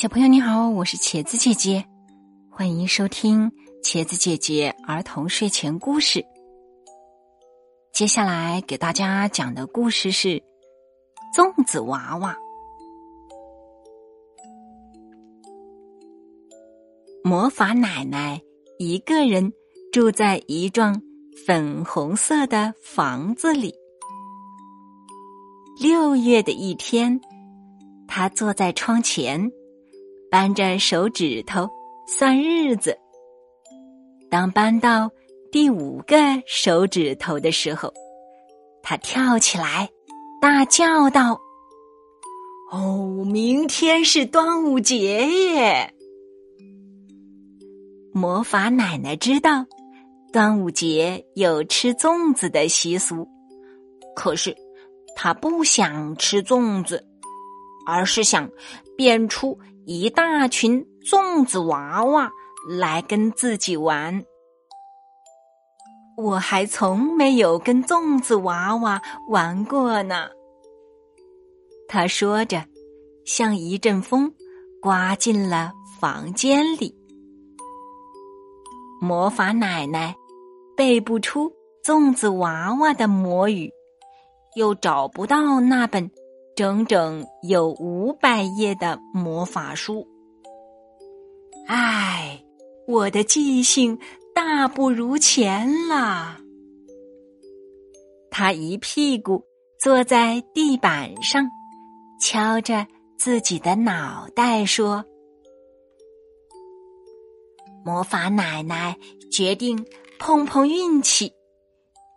小朋友你好，我是茄子姐姐，欢迎收听茄子姐姐儿童睡前故事。接下来给大家讲的故事是《粽子娃娃》。魔法奶奶一个人住在一幢粉红色的房子里。六月的一天，她坐在窗前。扳着手指头算日子，当扳到第五个手指头的时候，他跳起来，大叫道：“哦，明天是端午节耶！”魔法奶奶知道端午节有吃粽子的习俗，可是她不想吃粽子，而是想变出。一大群粽子娃娃来跟自己玩，我还从没有跟粽子娃娃玩过呢。他说着，像一阵风，刮进了房间里。魔法奶奶背不出粽子娃娃的魔语，又找不到那本。整整有五百页的魔法书，唉，我的记性大不如前了。他一屁股坐在地板上，敲着自己的脑袋说：“魔法奶奶决定碰碰运气。”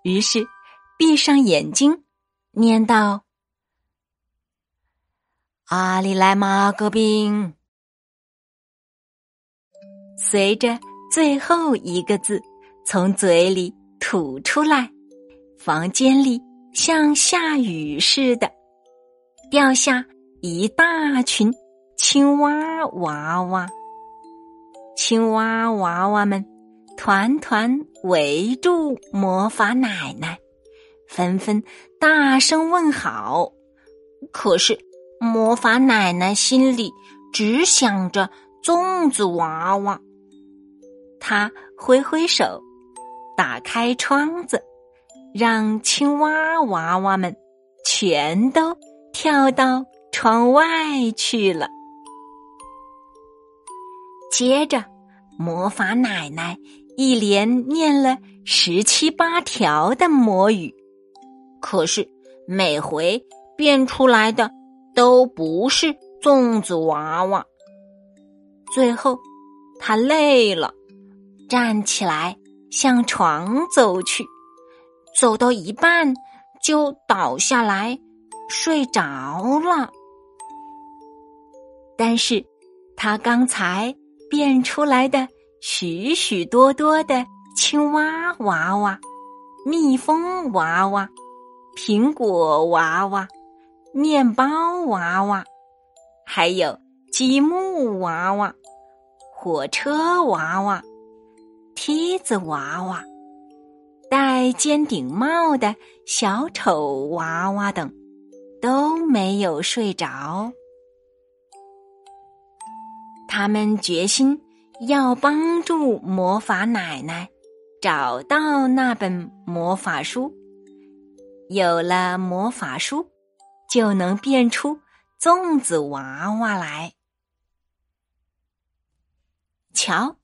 于是闭上眼睛，念道。阿里来马个兵，随着最后一个字从嘴里吐出来，房间里像下雨似的，掉下一大群青蛙娃娃。青蛙娃娃们团团围住魔法奶奶，纷纷大声问好。可是。魔法奶奶心里只想着粽子娃娃，她挥挥手，打开窗子，让青蛙娃娃们全都跳到窗外去了。接着，魔法奶奶一连念了十七八条的魔语，可是每回变出来的。都不是粽子娃娃。最后，他累了，站起来向床走去，走到一半就倒下来睡着了。但是，他刚才变出来的许许多多的青蛙娃娃、蜜蜂娃娃、苹果娃娃。面包娃娃，还有积木娃娃、火车娃娃、梯子娃娃、戴尖顶帽的小丑娃娃等，都没有睡着。他们决心要帮助魔法奶奶找到那本魔法书。有了魔法书。就能变出粽子娃娃来。瞧，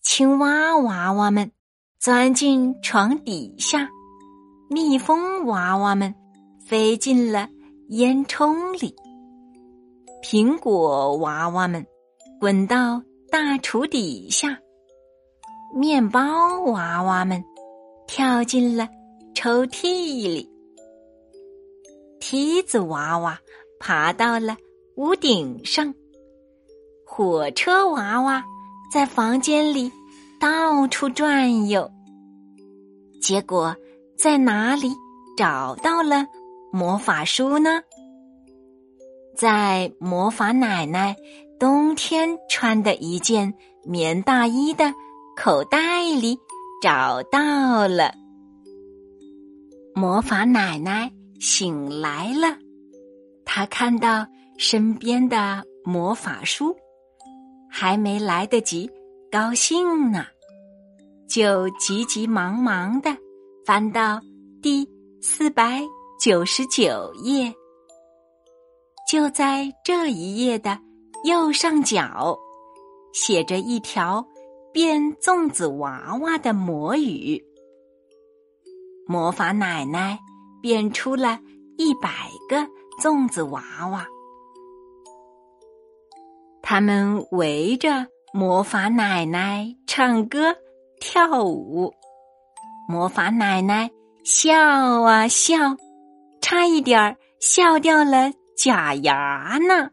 青蛙娃娃们钻进床底下，蜜蜂娃娃们飞进了烟囱里，苹果娃娃们滚到大厨底下，面包娃娃们跳进了抽屉里。梯子娃娃爬到了屋顶上，火车娃娃在房间里到处转悠。结果在哪里找到了魔法书呢？在魔法奶奶冬天穿的一件棉大衣的口袋里找到了。魔法奶奶。醒来了，他看到身边的魔法书，还没来得及高兴呢，就急急忙忙的翻到第四百九十九页。就在这一页的右上角，写着一条变粽子娃娃的魔语。魔法奶奶变出了一百个粽子娃娃，他们围着魔法奶奶唱歌跳舞。魔法奶奶笑啊笑，差一点儿笑掉了假牙呢。